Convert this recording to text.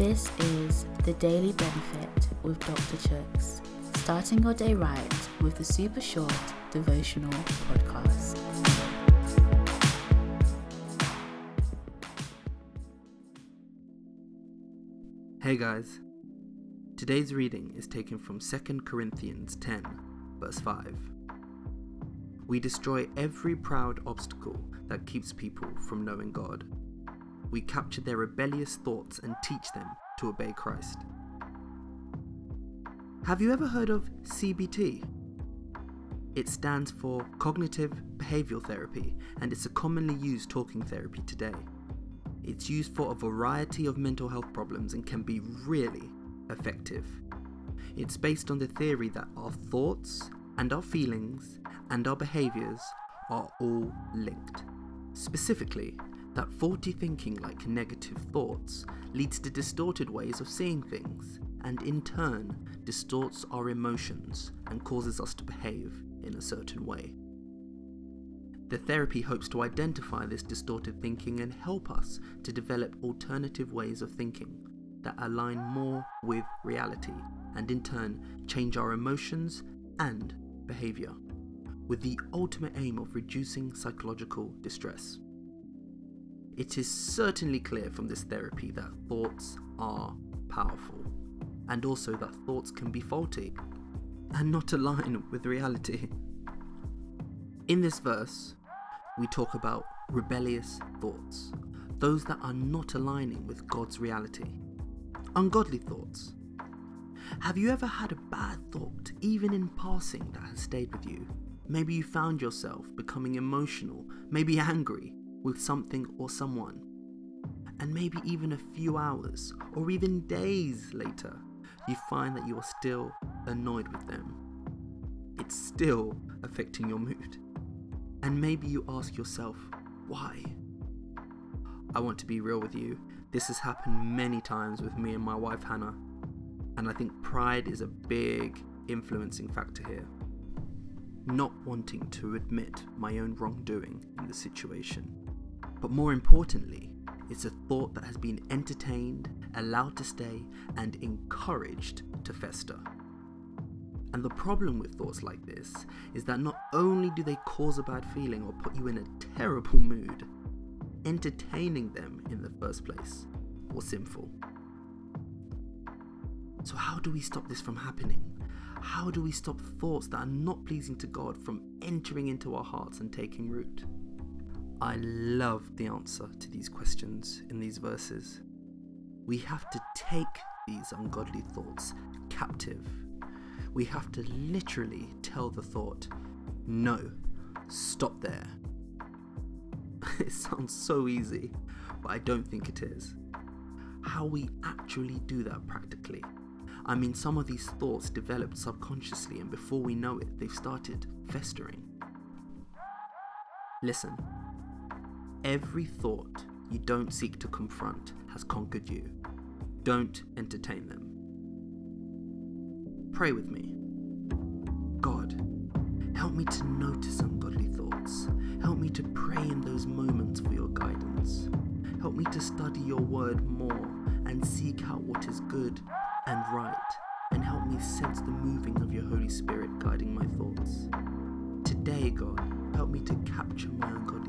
This is the Daily Benefit with Dr. Chuks, starting your day right with the super short devotional podcast. Hey guys, today's reading is taken from 2 Corinthians 10, verse 5. We destroy every proud obstacle that keeps people from knowing God. We capture their rebellious thoughts and teach them to obey Christ. Have you ever heard of CBT? It stands for Cognitive Behavioral Therapy and it's a commonly used talking therapy today. It's used for a variety of mental health problems and can be really effective. It's based on the theory that our thoughts and our feelings and our behaviors are all linked. Specifically, that faulty thinking like negative thoughts leads to distorted ways of seeing things, and in turn distorts our emotions and causes us to behave in a certain way. The therapy hopes to identify this distorted thinking and help us to develop alternative ways of thinking that align more with reality and in turn change our emotions and behavior, with the ultimate aim of reducing psychological distress. It is certainly clear from this therapy that thoughts are powerful, and also that thoughts can be faulty and not align with reality. In this verse, we talk about rebellious thoughts, those that are not aligning with God's reality, ungodly thoughts, have you ever had a bad thought, even in passing, that has stayed with you? Maybe you found yourself becoming emotional, maybe angry with something or someone. And maybe even a few hours or even days later, you find that you are still annoyed with them. It's still affecting your mood. And maybe you ask yourself, why? I want to be real with you. This has happened many times with me and my wife Hannah. And I think pride is a big influencing factor here. Not wanting to admit my own wrongdoing in the situation. But more importantly, it's a thought that has been entertained, allowed to stay, and encouraged to fester. And the problem with thoughts like this is that not only do they cause a bad feeling or put you in a terrible mood, entertaining them in the first place was sinful. So, how do we stop this from happening? How do we stop thoughts that are not pleasing to God from entering into our hearts and taking root? I love the answer to these questions in these verses. We have to take these ungodly thoughts captive. We have to literally tell the thought, no, stop there. it sounds so easy, but I don't think it is. How we actually do that practically I mean, some of these thoughts developed subconsciously, and before we know it, they've started festering. Listen, every thought you don't seek to confront has conquered you. Don't entertain them. Pray with me. God, help me to notice ungodly thoughts. Help me to pray in those moments for your guidance. Help me to study your word more and seek out what is good and right, and help me sense the moving of your Holy Spirit guiding my thoughts. Today, God, help me to capture my ungodly